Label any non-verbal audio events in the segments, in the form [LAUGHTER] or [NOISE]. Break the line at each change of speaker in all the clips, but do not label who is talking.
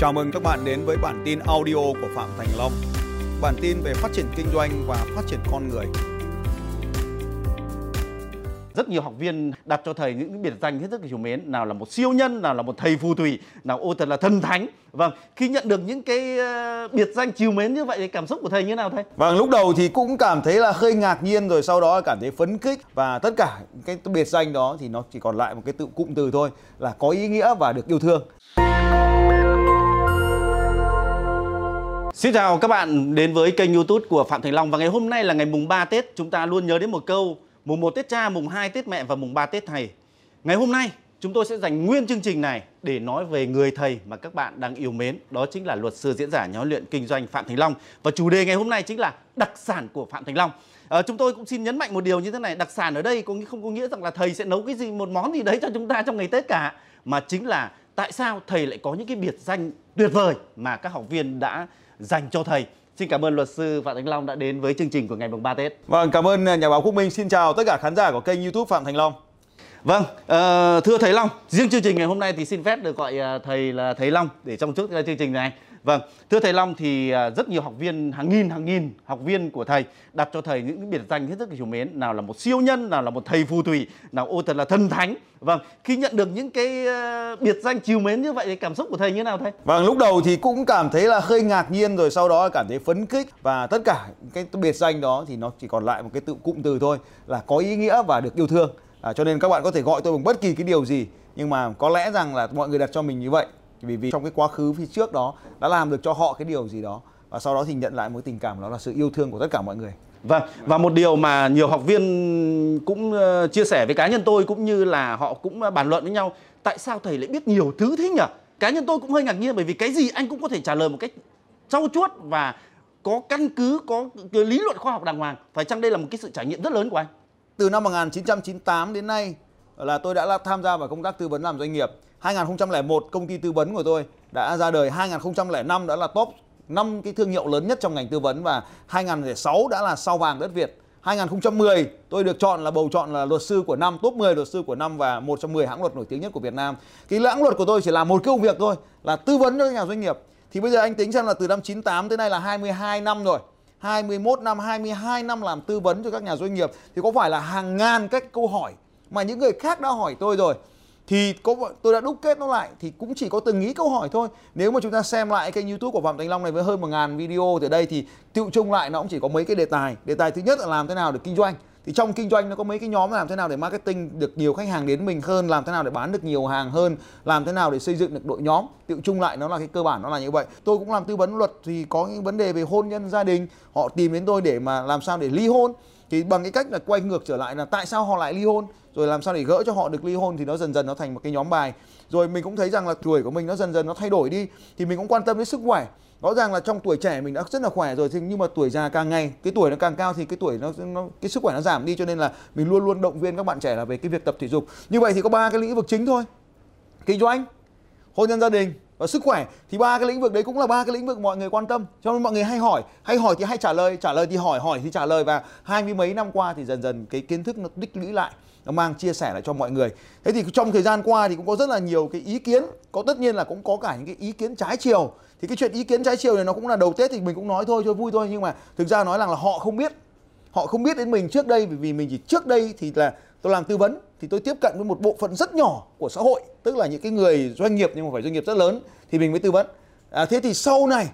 Chào mừng các bạn đến với bản tin audio của Phạm Thành Long. Bản tin về phát triển kinh doanh và phát triển con người.
rất nhiều học viên đặt cho thầy những biệt danh hết sức là hiểu mến nào là một siêu nhân nào là một thầy phù thủy nào ô thật là thần thánh vâng khi nhận được những cái ờ, biệt danh chiều mến như vậy thì cảm xúc của thầy như thế nào thầy
Vâng, lúc đầu thì cũng cảm thấy là hơi ngạc nhiên rồi sau đó cảm thấy phấn khích và tất cả cái biệt danh đó thì nó chỉ còn lại một cái tự cụm từ thôi là có ý nghĩa và được yêu thương.
Xin chào các bạn đến với kênh youtube của Phạm Thành Long Và ngày hôm nay là ngày mùng 3 Tết. Chúng ta luôn nhớ đến một câu Mùng 1 Tết cha, mùng 2 Tết mẹ và mùng 3 Tết thầy. Ngày hôm nay chúng tôi sẽ dành nguyên chương trình này Để nói về người thầy mà các bạn đang yêu mến. Đó chính là luật sư diễn giả nhóm luyện kinh doanh Phạm Thành Long. Và chủ đề ngày hôm nay chính là đặc sản của Phạm Thành Long. À, chúng tôi cũng xin nhấn mạnh một điều như thế này đặc sản ở đây cũng không có nghĩa rằng là thầy sẽ nấu cái gì một món gì đấy cho chúng ta trong ngày Tết cả mà chính là tại sao thầy lại có những cái biệt danh tuyệt vời mà các học viên đã dành cho thầy. Xin cảm ơn luật sư Phạm Thành Long đã đến với chương trình của ngày mùng 3 Tết.
Vâng, cảm ơn nhà báo Quốc Minh. Xin chào tất cả khán giả của kênh YouTube Phạm Thành Long.
Vâng, ờ, thưa thầy Long, riêng chương trình ngày hôm nay thì xin phép được gọi ờ, thầy là thầy Long để trong suốt chương trình này. Vâng, thưa thầy Long thì à, rất nhiều học viên hàng nghìn hàng nghìn học viên của thầy đặt cho thầy những biệt danh hết sức là chủ mến, nào là một siêu nhân, nào là một thầy phù thủy, nào ô thật là thần thánh. Vâng, khi nhận được những cái à, biệt danh chiều mến như vậy thì cảm xúc của thầy như thế nào thầy?
Vâng, lúc đầu thì cũng cảm thấy là hơi ngạc nhiên rồi sau đó cảm thấy phấn khích và tất cả cái biệt danh đó thì nó chỉ còn lại một cái tự cụm từ thôi là có ý nghĩa và được yêu thương. À, cho nên các bạn có thể gọi tôi bằng bất kỳ cái điều gì nhưng mà có lẽ rằng là mọi người đặt cho mình như vậy vì vì trong cái quá khứ phía trước đó đã làm được cho họ cái điều gì đó và sau đó thì nhận lại một tình cảm đó là sự yêu thương của tất cả mọi người.
Vâng, và một điều mà nhiều học viên cũng ờ, chia sẻ với cá nhân tôi cũng như là họ cũng ờ, bàn luận với nhau tại sao thầy lại biết nhiều thứ thế nhỉ? Cá nhân tôi cũng hơi ngạc nhiên bởi vì cái gì anh cũng có thể trả lời một cách trau chuốt và có căn cứ, có lý luận khoa học đàng hoàng. Phải chăng đây là một cái sự trải nghiệm rất lớn của anh?
Từ năm 1998 đến nay là tôi đã tham gia vào công tác tư vấn làm doanh nghiệp. 2001 công ty tư vấn của tôi đã ra đời, 2005 đã là top 5 cái thương hiệu lớn nhất trong ngành tư vấn và 2006 đã là sao vàng đất Việt. 2010 tôi được chọn là bầu chọn là luật sư của năm, top 10 luật sư của năm và một trong 10 hãng luật nổi tiếng nhất của Việt Nam. Cái lãng luật của tôi chỉ là một công việc thôi là tư vấn cho nhà doanh nghiệp. Thì bây giờ anh tính xem là từ năm 98 tới nay là 22 năm rồi. 21 năm, 22 năm làm tư vấn cho các nhà doanh nghiệp thì có phải là hàng ngàn các câu hỏi mà những người khác đã hỏi tôi rồi, thì có tôi đã đúc kết nó lại, thì cũng chỉ có từng ý câu hỏi thôi. Nếu mà chúng ta xem lại kênh youtube của phạm thành long này với hơn một ngàn video từ đây, thì tự chung lại nó cũng chỉ có mấy cái đề tài. Đề tài thứ nhất là làm thế nào để kinh doanh. Thì trong kinh doanh nó có mấy cái nhóm làm thế nào để marketing được nhiều khách hàng đến mình hơn, làm thế nào để bán được nhiều hàng hơn, làm thế nào để xây dựng được đội nhóm. Tự chung lại nó là cái cơ bản nó là như vậy. Tôi cũng làm tư vấn luật, thì có những vấn đề về hôn nhân gia đình. Họ tìm đến tôi để mà làm sao để ly hôn thì bằng cái cách là quay ngược trở lại là tại sao họ lại ly hôn? Rồi làm sao để gỡ cho họ được ly hôn thì nó dần dần nó thành một cái nhóm bài. Rồi mình cũng thấy rằng là tuổi của mình nó dần dần nó thay đổi đi. Thì mình cũng quan tâm đến sức khỏe. Rõ ràng là trong tuổi trẻ mình đã rất là khỏe rồi nhưng mà tuổi già càng ngày cái tuổi nó càng cao thì cái tuổi nó, nó cái sức khỏe nó giảm đi. Cho nên là mình luôn luôn động viên các bạn trẻ là về cái việc tập thể dục. Như vậy thì có ba cái lĩnh vực chính thôi. Kinh doanh hôn nhân gia đình và sức khỏe thì ba cái lĩnh vực đấy cũng là ba cái lĩnh vực mọi người quan tâm. Cho nên mọi người hay hỏi hay hỏi thì hay trả lời trả lời thì hỏi hỏi thì trả lời. Và hai mươi mấy năm qua thì dần dần cái kiến thức nó tích lũy lại, nó mang chia sẻ lại cho mọi người. Thế thì trong thời gian qua thì cũng có rất là nhiều cái ý kiến, có tất nhiên là cũng có cả những cái ý kiến trái chiều. Thì cái chuyện ý kiến trái chiều này nó cũng là đầu tết thì mình cũng nói thôi cho vui thôi. Nhưng mà thực ra nói rằng là họ không biết, họ không biết đến mình trước đây vì mình chỉ trước đây thì là tôi làm tư vấn thì tôi tiếp cận với một bộ phận rất nhỏ của xã hội tức là những cái người doanh nghiệp nhưng mà phải doanh nghiệp rất lớn thì mình mới tư vấn. À, thế thì sau này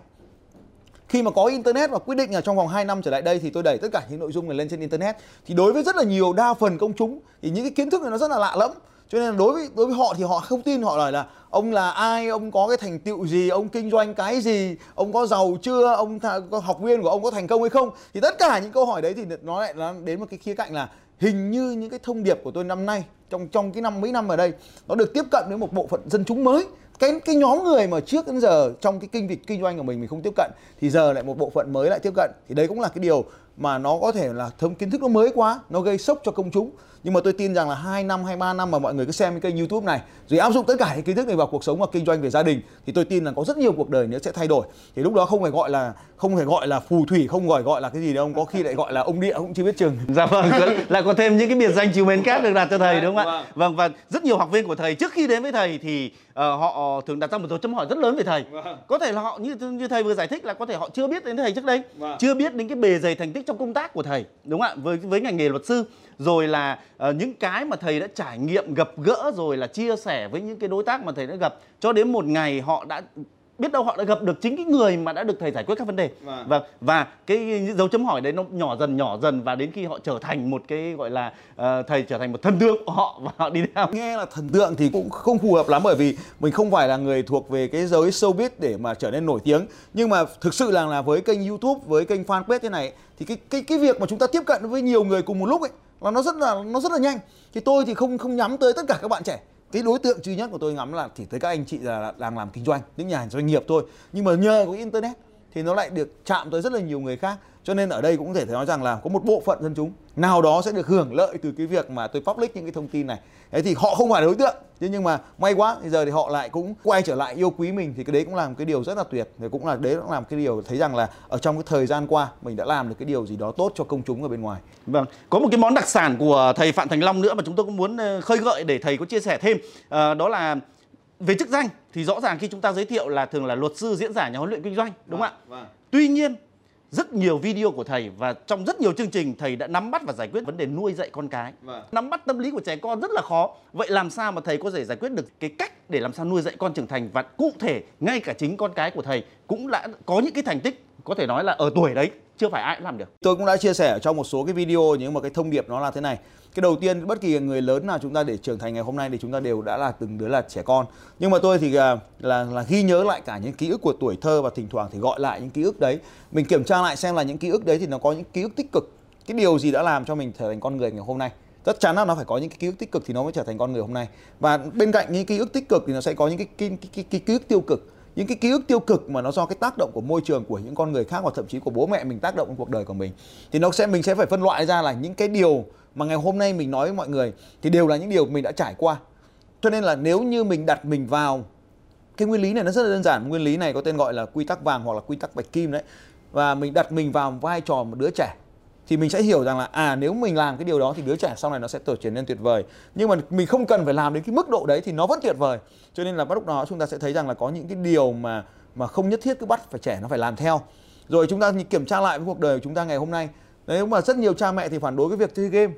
khi mà có internet và quyết định là trong vòng 2 năm trở lại đây thì tôi đẩy tất cả những nội dung này lên trên internet thì đối với rất là nhiều đa phần công chúng thì những cái kiến thức này nó rất là lạ lẫm. Cho nên là đối với đối với họ thì họ không tin họ nói là ông là ai ông có cái thành tựu gì ông kinh doanh cái gì ông có giàu chưa ông th- học viên của ông có thành công hay không? Thì tất cả những câu hỏi đấy thì nó lại nó đến một cái khía cạnh là hình như những cái thông điệp của tôi năm nay, trong trong cái năm, mấy năm ở đây, nó được tiếp cận với một bộ phận dân chúng mới. Cái cái nhóm người mà trước đến giờ trong cái kinh dịch kinh doanh của mình mình không tiếp cận, thì giờ lại một bộ phận mới lại tiếp cận. Thì đấy cũng là cái điều mà nó có thể là thông, kiến thức nó mới quá, nó gây sốc cho công chúng nhưng mà tôi tin rằng là 2 năm hay 3 năm mà mọi người cứ xem cái kênh YouTube này rồi áp dụng tất cả những kiến thức này vào cuộc sống và kinh doanh về gia đình thì tôi tin là có rất nhiều cuộc đời nữa sẽ thay đổi thì lúc đó không phải gọi là không phải gọi là phù thủy không gọi gọi là cái gì đâu có khi lại gọi là ông địa cũng chưa biết chừng [LAUGHS]
dạ vâng lại có thêm những cái biệt danh chiều mến khác được đặt cho thầy đúng không ạ vâng. vâng và rất nhiều học viên của thầy trước khi đến với thầy thì uh, họ thường đặt ra một dấu chấm hỏi rất lớn về thầy vâng. có thể là họ như như thầy vừa giải thích là có thể họ chưa biết đến thầy trước đây vâng. chưa biết đến cái bề dày thành tích trong công tác của thầy đúng không ạ với với ngành nghề luật sư rồi là uh, những cái mà thầy đã trải nghiệm gặp gỡ rồi là chia sẻ với những cái đối tác mà thầy đã gặp. Cho đến một ngày họ đã biết đâu họ đã gặp được chính cái người mà đã được thầy giải quyết các vấn đề. Vâng. và và cái dấu chấm hỏi đấy nó nhỏ dần nhỏ dần và đến khi họ trở thành một cái gọi là uh, thầy trở thành một thần tượng của họ và họ đi theo.
Nghe là thần tượng thì cũng không phù hợp lắm bởi vì mình không phải là người thuộc về cái giới showbiz để mà trở nên nổi tiếng. Nhưng mà thực sự là là với kênh youtube với kênh fanpage thế này thì cái cái cái việc mà chúng ta tiếp cận với nhiều người cùng một lúc ấy là nó rất là nó rất là nhanh. Thì tôi thì không không nhắm tới tất cả các bạn trẻ cái đối tượng duy nhất của tôi ngắm là chỉ tới các anh chị là đang làm kinh doanh, những nhà doanh nghiệp thôi. Nhưng mà nhờ có internet thì nó lại được chạm tới rất là nhiều người khác. Cho nên ở đây cũng có thể nói rằng là có một bộ phận dân chúng nào đó sẽ được hưởng lợi từ cái việc mà tôi public những cái thông tin này. Thế thì họ không phải là đối tượng. Thế nhưng mà may quá bây giờ thì họ lại cũng quay trở lại yêu quý mình thì cái đấy cũng làm cái điều rất là tuyệt. Thì cũng là đấy cũng làm cái điều thấy rằng là ở trong cái thời gian qua mình đã làm được cái điều gì đó tốt cho công chúng ở bên ngoài.
Vâng có một cái món đặc sản của thầy phạm thành long nữa mà chúng tôi cũng muốn ờ, khơi gợi để thầy có chia sẻ thêm. À, đó là về chức danh thì rõ ràng khi chúng ta giới thiệu là thường là luật sư diễn giả nhà huấn luyện kinh doanh đúng không vâng, ạ vâng. tuy nhiên rất nhiều video của thầy và trong rất nhiều chương trình thầy đã nắm bắt và giải quyết vấn đề nuôi dạy con cái vâng. nắm bắt tâm lý của trẻ con rất là khó vậy làm sao mà thầy có thể giải quyết được cái cách để làm sao nuôi dạy con trưởng thành và cụ thể ngay cả chính con cái của thầy cũng đã có những cái thành tích có thể nói là ở tuổi đấy chưa phải ai cũng làm được.
Tôi cũng đã chia sẻ trong một số cái video nhưng mà cái thông điệp nó là thế này. Cái đầu tiên bất kỳ người lớn nào chúng ta để trưởng thành ngày hôm nay thì chúng ta đều đã là từng đứa là trẻ con. Nhưng mà tôi thì là là, là ghi nhớ lại cả những ký ức của tuổi thơ và thỉnh thoảng thì gọi lại những ký ức đấy. Mình kiểm tra lại xem là những ký ức đấy thì nó có những ký ức tích cực. Cái điều gì đã làm cho mình trở thành con người ngày hôm nay? Chắc chắn là nó phải có những cái ký ức tích cực thì nó mới trở thành con người hôm nay. Và bên cạnh những ký ức tích cực thì nó sẽ có những cái cái, cái, cái, cái ký ức tiêu cực những cái ký ức tiêu cực mà nó do cái tác động của môi trường, của những con người khác, hoặc thậm chí của bố mẹ mình tác động trong cuộc đời của mình, thì nó sẽ, mình sẽ phải phân loại ra là những cái điều mà ngày hôm nay mình nói với mọi người, thì đều là những điều mình đã trải qua. Cho nên là nếu như mình đặt mình vào cái nguyên lý này, nó rất là đơn giản. Nguyên lý này có tên gọi là quy tắc vàng hoặc là quy tắc bạch kim đấy. Và mình đặt mình vào vai trò một đứa trẻ thì mình sẽ hiểu rằng là à nếu mình làm cái điều đó thì đứa trẻ sau này nó sẽ trở nên tuyệt vời. Nhưng mà mình không cần phải làm đến cái mức độ đấy thì nó vẫn tuyệt vời. Cho nên là bắt lúc đó chúng ta sẽ thấy rằng là có những cái điều mà mà không nhất thiết cứ bắt phải trẻ nó phải làm theo. Rồi chúng ta kiểm tra lại với cuộc đời của chúng ta ngày hôm nay. Nếu mà rất nhiều cha mẹ thì phản đối cái việc chơi game.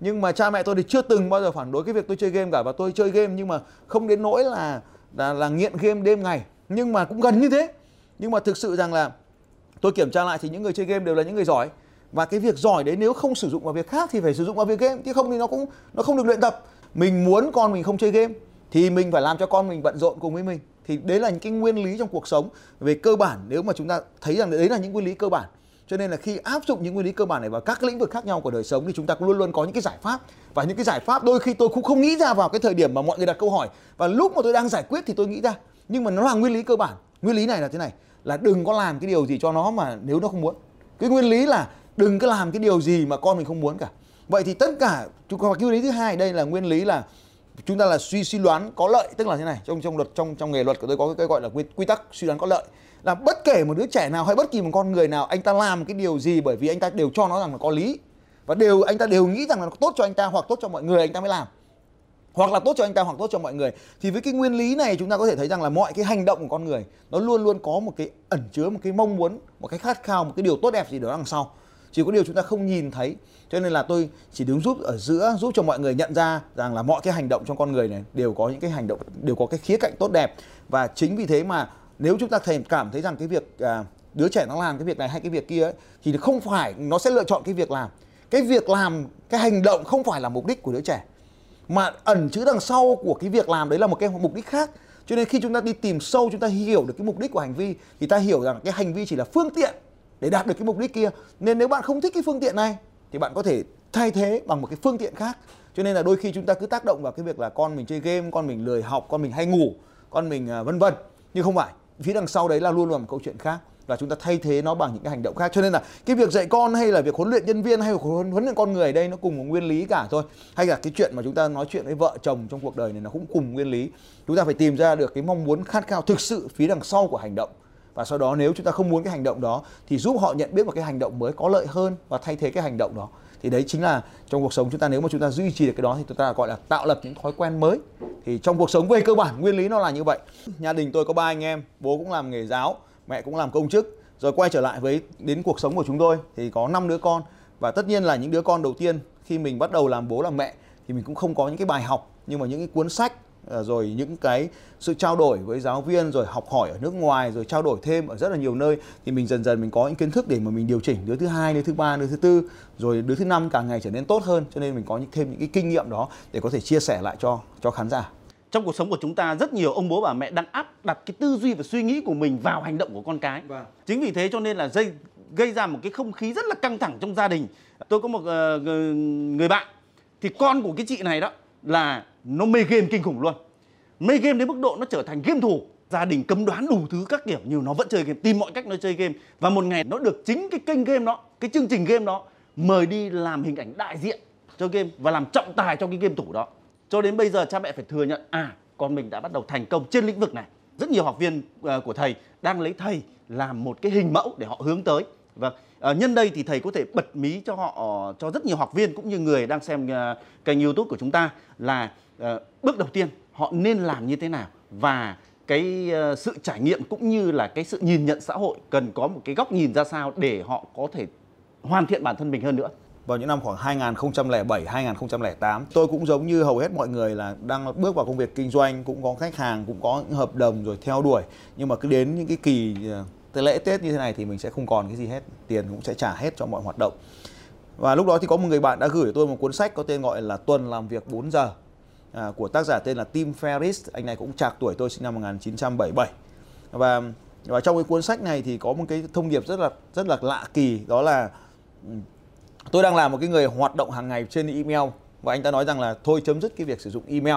Nhưng mà cha mẹ tôi thì chưa từng bao giờ phản đối cái việc tôi chơi game cả và tôi chơi game nhưng mà không đến nỗi là là, là nghiện game đêm ngày. Nhưng mà cũng gần như thế. Nhưng mà thực sự rằng là tôi kiểm tra lại thì những người chơi game đều là những người giỏi và cái việc giỏi đấy nếu không sử dụng vào việc khác thì phải sử dụng vào việc game, chứ không thì nó cũng, nó không được luyện tập. Mình muốn con mình không chơi game thì mình phải làm cho con mình bận rộn cùng với mình. Thì đấy là những cái nguyên lý trong cuộc sống về cơ bản, nếu mà chúng ta thấy rằng đấy là những nguyên lý cơ bản. Cho nên là khi áp dụng những nguyên lý cơ bản này vào các lĩnh vực khác nhau của đời sống thì chúng ta cũng luôn luôn có những cái giải pháp. Và những cái giải pháp đôi khi tôi cũng không nghĩ ra vào cái thời điểm mà mọi người đặt câu hỏi. Và lúc mà tôi đang giải quyết thì tôi nghĩ ra. Nhưng mà nó là nguyên lý cơ bản. Nguyên lý này là thế này, là đừng có làm cái điều gì cho nó mà nếu nó không muốn. Cái nguyên lý là đừng có làm cái điều gì mà con mình không muốn cả. Vậy thì tất cả chúng ta nguyên lý thứ hai đây là nguyên lý là chúng ta là suy suy đoán có lợi tức là thế này trong trong luật trong trong nghề luật của tôi có cái gọi là quy, quy tắc suy đoán có lợi. Là bất kể một đứa trẻ nào hay bất kỳ một con người nào anh ta làm cái điều gì bởi vì anh ta đều cho nó rằng là có lý. Và đều anh ta đều nghĩ rằng là tốt cho anh ta hoặc tốt cho mọi người anh ta mới làm. Hoặc là tốt cho anh ta hoặc tốt cho mọi người. Thì với cái nguyên lý này chúng ta có thể thấy rằng là mọi cái hành động của con người nó luôn luôn có một cái ẩn chứa một cái mong muốn một cái khát khao một cái điều tốt đẹp gì đó đằng sau chỉ có điều chúng ta không nhìn thấy. Cho nên là tôi chỉ đứng giúp ở giữa giúp cho mọi người nhận ra rằng là mọi cái hành động trong con người này đều có những cái hành động đều có cái khía cạnh tốt đẹp. Và chính vì thế mà nếu chúng ta thèm cảm thấy rằng cái việc à, đứa trẻ nó làm cái việc này hay cái việc kia ấy, thì không phải nó sẽ lựa chọn cái việc làm. Cái việc làm cái hành động không phải là mục đích của đứa trẻ mà ẩn chứa đằng sau của cái việc làm đấy là một cái mục đích khác. Cho nên khi chúng ta đi tìm sâu chúng ta hiểu được cái mục đích của hành vi thì ta hiểu rằng cái hành vi chỉ là phương tiện để đạt được cái mục đích kia. Nên nếu bạn không thích cái phương tiện này thì bạn có thể thay thế bằng một cái phương tiện khác. Cho nên là đôi khi chúng ta cứ tác động vào cái việc là con mình chơi game con mình lười học con mình hay ngủ con mình à, vân vân. Nhưng không phải phía đằng sau đấy là luôn luôn một câu chuyện khác và chúng ta thay thế nó bằng những cái hành động khác. Cho nên là cái việc dạy con hay là việc huấn luyện nhân viên hay huấn, huấn luyện con người ở đây nó cùng một nguyên lý cả thôi. Hay là cái chuyện mà chúng ta nói chuyện với vợ chồng trong cuộc đời này nó cũng cùng nguyên lý. Chúng ta phải tìm ra được cái mong muốn khát khao thực sự phía đằng sau của hành động và sau đó nếu chúng ta không muốn cái hành động đó thì giúp họ nhận biết một cái hành động mới có lợi hơn và thay thế cái hành động đó. Thì đấy chính là trong cuộc sống chúng ta nếu mà chúng ta duy trì được cái đó thì chúng ta gọi là tạo lập những thói quen mới. Thì trong cuộc sống về cơ bản nguyên lý nó là như vậy. Nhà đình tôi có ba anh em, bố cũng làm nghề giáo, mẹ cũng làm công chức. Rồi quay trở lại với, đến cuộc sống của chúng tôi thì có năm đứa con. Và tất nhiên là những đứa con đầu tiên khi mình bắt đầu làm bố làm mẹ thì mình cũng không có những cái bài học, nhưng mà những cái cuốn sách rồi những cái sự trao đổi với giáo viên rồi học hỏi ở nước ngoài rồi trao đổi thêm ở rất là nhiều nơi thì mình dần dần mình có những kiến thức để mà mình điều chỉnh đứa thứ hai đứa thứ ba đứa thứ tư rồi đứa thứ năm càng ngày trở nên tốt hơn. Cho nên mình có những thêm những cái kinh nghiệm đó để có thể chia sẻ lại cho cho khán giả.
Trong cuộc sống của chúng ta rất nhiều ông bố bà mẹ đang áp đặt cái tư duy và suy nghĩ của mình vào hành động của con cái.
Vâng.
chính vì thế cho nên là dây gây ra một cái không khí rất là căng thẳng trong gia đình. Tôi có một ờ, người- người bạn thì con của cái chị này đó là nó mê game kinh khủng luôn. Mê game đến mức độ nó trở thành game thủ. Gia đình cấm đoán đủ thứ các kiểu nhưng nó vẫn chơi game, tìm mọi cách nó chơi game. Và một ngày nó được chính cái kênh game đó, cái chương trình game đó mời đi làm hình ảnh đại diện cho game và làm trọng tài cho cái game thủ đó. Cho đến bây giờ cha mẹ phải thừa nhận à con mình đã bắt đầu thành công trên lĩnh vực này. Rất nhiều học viên ờ, của thầy đang lấy thầy làm một cái hình mẫu để họ hướng tới và à, nhân đây thì thầy có thể bật mí cho họ ờ, cho rất nhiều học viên cũng như người đang xem uh, kênh youtube của chúng ta là uh, bước đầu tiên họ nên làm như thế nào và cái uh, sự trải nghiệm cũng như là cái sự nhìn nhận xã hội cần có một cái góc nhìn ra sao để họ có thể hoàn thiện bản thân mình hơn nữa.
Vào những năm khoảng 2007 2008 tôi cũng giống như hầu hết mọi người là đang bước vào công việc kinh doanh cũng có khách hàng cũng có những hợp đồng rồi theo đuổi. Nhưng mà cứ đến những cái kỳ ờ, lễ Tết như thế này thì mình sẽ không còn cái gì hết tiền cũng sẽ trả hết cho mọi hoạt động. Và lúc đó thì có một người bạn đã gửi tôi một cuốn sách có tên gọi là Tuần làm việc 4 giờ à, của tác giả tên là Tim Ferriss. Anh này cũng trạc tuổi tôi sinh năm 1977 và và trong cái cuốn sách này thì có một cái thông điệp rất là rất là lạ kỳ đó là tôi đang là một cái người hoạt động hàng ngày trên email và anh ta nói rằng là thôi chấm dứt cái việc sử dụng email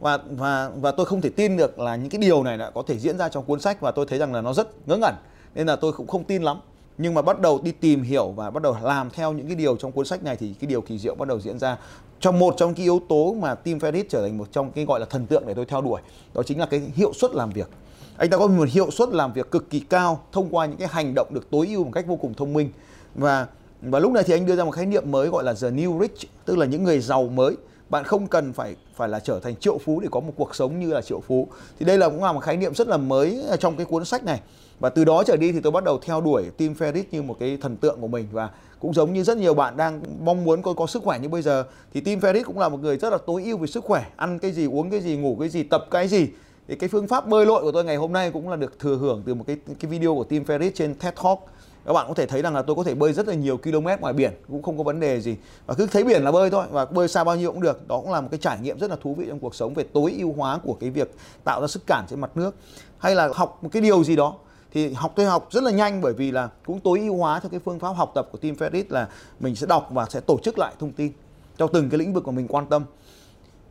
và và và tôi không thể tin được là những cái điều này đã có thể diễn ra trong cuốn sách và tôi thấy rằng là nó rất ngớ ngẩn. Nên là tôi cũng không tin lắm. Nhưng mà bắt đầu đi tìm hiểu và bắt đầu làm theo những cái điều trong cuốn sách này thì cái điều kỳ diệu bắt đầu diễn ra trong một trong cái yếu tố mà Tim Ferriss trở thành một trong cái gọi là thần tượng để tôi theo đuổi, đó chính là cái hiệu suất làm việc. Anh ta có một hiệu suất làm việc cực kỳ cao thông qua những cái hành động được tối ưu một cách vô cùng thông minh. Và và lúc này thì anh đưa ra một khái niệm mới gọi là the new rich, tức là những người giàu mới bạn không cần phải phải là trở thành triệu phú để có một cuộc sống như là triệu phú. Thì đây là cũng là một khái niệm rất là mới trong cái cuốn sách này. Và từ đó trở đi thì tôi bắt đầu theo đuổi Tim Ferriss như một cái thần tượng của mình. Và cũng giống như rất nhiều bạn đang mong muốn có có sức khỏe như bây giờ, thì Tim Ferriss cũng là một người rất là tối ưu về sức khỏe. Ăn cái gì, uống cái gì, ngủ cái gì, tập cái gì. Thì cái phương pháp bơi lội của tôi ngày hôm nay cũng là được thừa hưởng từ một cái cái video của Tim Ferriss trên TED Talk các bạn có thể thấy rằng là tôi có thể bơi rất là nhiều km ngoài biển cũng không có vấn đề gì. Và cứ thấy biển là bơi thôi và bơi xa bao nhiêu cũng được. Đó cũng là một cái trải nghiệm rất là thú vị trong cuộc sống về tối ưu hóa của cái việc tạo ra sức cản trên mặt nước. Hay là học một cái điều gì đó thì học tôi học rất là nhanh bởi vì là cũng tối ưu hóa theo cái phương pháp học tập của Tim Ferriss là mình sẽ đọc và sẽ tổ chức lại thông tin trong từng cái lĩnh vực mà mình quan tâm.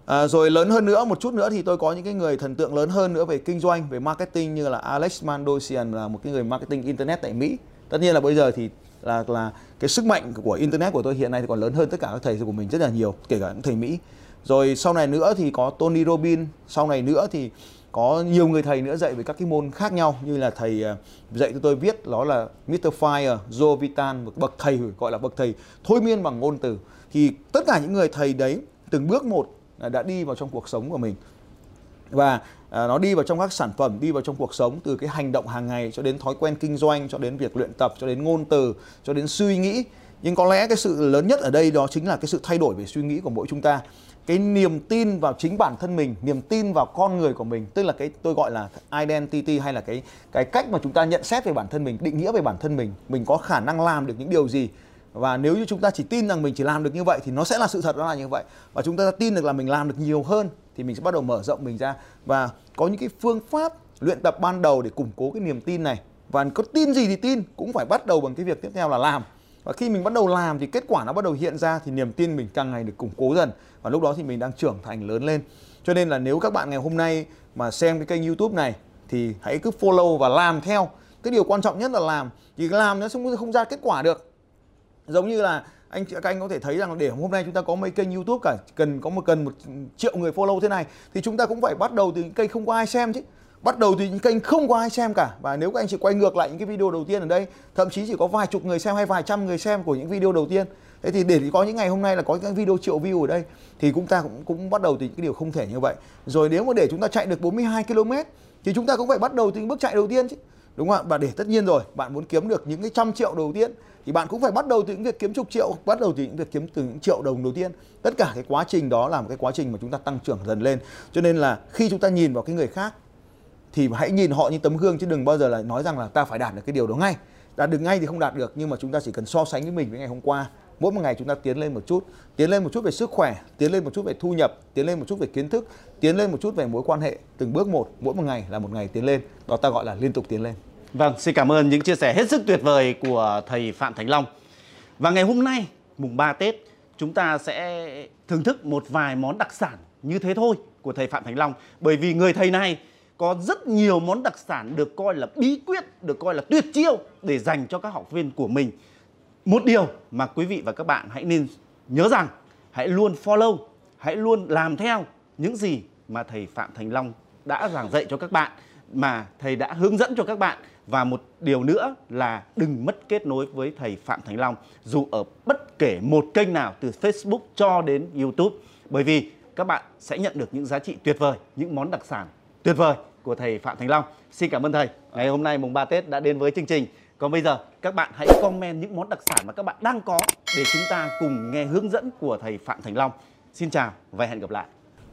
À, rồi lớn hơn nữa một chút nữa thì tôi có những cái người thần tượng lớn hơn nữa về kinh doanh về marketing như là Alex Mandosian là một cái người marketing internet tại Mỹ tất nhiên là bây giờ thì là là cái sức mạnh của internet của tôi hiện nay thì còn lớn hơn tất cả các thầy của mình rất là nhiều kể cả những thầy Mỹ rồi sau này nữa thì có Tony Robbins sau này nữa thì có nhiều người thầy nữa dạy về các cái môn khác nhau như là thầy à, dạy cho tôi viết đó là Mr. Fire, Joe Vitan, một bậc thầy gọi là bậc thầy thôi miên bằng ngôn từ thì tất cả những người thầy đấy từng bước một đã đi vào trong cuộc sống của mình và à, nó đi vào trong các sản phẩm đi vào trong cuộc sống từ cái hành động hàng ngày cho đến thói quen kinh doanh cho đến việc luyện tập cho đến ngôn từ cho đến suy nghĩ. Nhưng có lẽ cái sự lớn nhất ở đây đó chính là cái sự thay đổi về suy nghĩ của mỗi chúng ta. Cái niềm tin vào chính bản thân mình niềm tin vào con người của mình tức là cái tôi gọi là identity hay là cái cái cách mà chúng ta nhận xét về bản thân mình định nghĩa về bản thân mình mình có khả năng làm được những điều gì. Và nếu như chúng ta chỉ tin rằng mình chỉ làm được như vậy thì nó sẽ là sự thật đó là như vậy. Và chúng ta tin được là mình làm được nhiều hơn thì mình sẽ bắt đầu mở rộng mình ra. Và có những cái phương pháp luyện tập ban đầu để củng cố cái niềm tin này. Và có tin gì thì tin, cũng phải bắt đầu bằng cái việc tiếp theo là làm. Và khi mình bắt đầu làm thì kết quả nó bắt đầu hiện ra thì niềm tin mình càng ngày được củng cố dần. Và lúc đó thì mình đang trưởng thành lớn lên. Cho nên là nếu các bạn ngày hôm nay mà xem cái kênh youtube này thì hãy cứ follow và làm theo. Cái điều quan trọng nhất là làm chỉ làm nó không không ra kết quả được. Giống như là anh, các anh có thể thấy rằng để hôm nay chúng ta có mấy kênh YouTube cả, cần có một, cần một triệu người follow thế này, thì chúng ta cũng phải bắt đầu từ những kênh không có ai xem chứ. Bắt đầu từ những kênh không có ai xem cả. Và nếu các anh chỉ quay ngược lại những cái video đầu tiên ở đây, thậm chí chỉ có vài chục người xem hay vài trăm người xem của những video đầu tiên. Thế thì để có những ngày hôm nay là có những video triệu view ở đây, thì chúng ta cũng cũng bắt đầu từ những cái điều không thể như vậy. Rồi nếu mà để chúng ta chạy được 42 km, thì chúng ta cũng phải bắt đầu từ những bước chạy đầu tiên chứ. Đúng không ạ? Và để tất nhiên rồi, bạn muốn kiếm được những cái trăm triệu đầu tiên thì bạn cũng phải bắt đầu từ những việc kiếm chục triệu, bắt đầu từ những việc kiếm từ những triệu đồng đầu tiên. Tất cả cái quá trình đó là một cái quá trình mà chúng ta tăng trưởng dần lên. Cho nên là khi chúng ta nhìn vào cái người khác, thì hãy nhìn họ như tấm gương, chứ đừng bao giờ là nói rằng là ta phải đạt được cái điều đó ngay. Đạt được ngay thì không đạt được, nhưng mà chúng ta chỉ cần so sánh với mình với ngày hôm qua. Mỗi một ngày chúng ta tiến lên một chút, tiến lên một chút về sức khỏe, tiến lên một chút về thu nhập, tiến lên một chút về kiến thức, tiến lên một chút về mối quan hệ. Từng bước một, mỗi một ngày là một ngày tiến lên. Đó ta gọi là liên tục tiến lên.
Vâng, xin cảm ơn những chia sẻ hết sức tuyệt vời của thầy Phạm Thành Long. Và ngày hôm nay, mùng 3 Tết, chúng ta sẽ thưởng thức một vài món đặc sản như thế thôi của thầy Phạm Thành Long. Bởi vì người thầy này có rất nhiều món đặc sản được coi là bí quyết, được coi là tuyệt chiêu để dành cho các học viên của mình. Một điều mà quý vị và các bạn hãy nên nhớ rằng hãy luôn follow, hãy luôn làm theo những gì mà thầy Phạm Thành Long đã giảng dạy cho các bạn mà thầy đã hướng dẫn cho các bạn và một điều nữa là đừng mất kết nối với thầy Phạm Thành Long dù ở bất kể một kênh nào từ Facebook cho đến YouTube bởi vì các bạn sẽ nhận được những giá trị tuyệt vời, những món đặc sản tuyệt vời của thầy Phạm Thành Long. Xin cảm ơn thầy. Ngày hôm nay mùng 3 Tết đã đến với chương trình. Còn bây giờ các bạn hãy comment những món đặc sản mà các bạn đang có để chúng ta cùng nghe hướng dẫn của thầy Phạm Thành Long. Xin chào và hẹn gặp lại.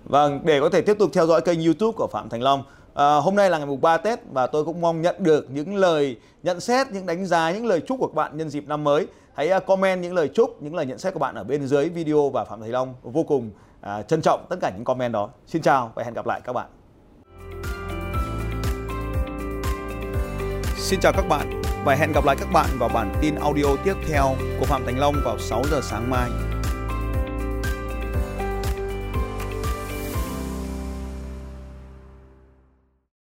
Vâng, để có thể tiếp tục theo dõi kênh YouTube của Phạm Thành Long À, hôm nay là ngày mùng 3 Tết và tôi cũng mong nhận được những lời nhận xét, những đánh giá, những lời chúc của các bạn nhân dịp năm mới. Hãy ờ, comment những lời chúc, những lời nhận xét của bạn ở bên dưới video và Phạm Thầy Long vô cùng à, trân trọng tất cả những comment đó. Xin chào và hẹn gặp lại các bạn. Xin chào các bạn và hẹn gặp lại các bạn vào bản tin audio tiếp theo của Phạm Thành Long vào 6 giờ sáng mai.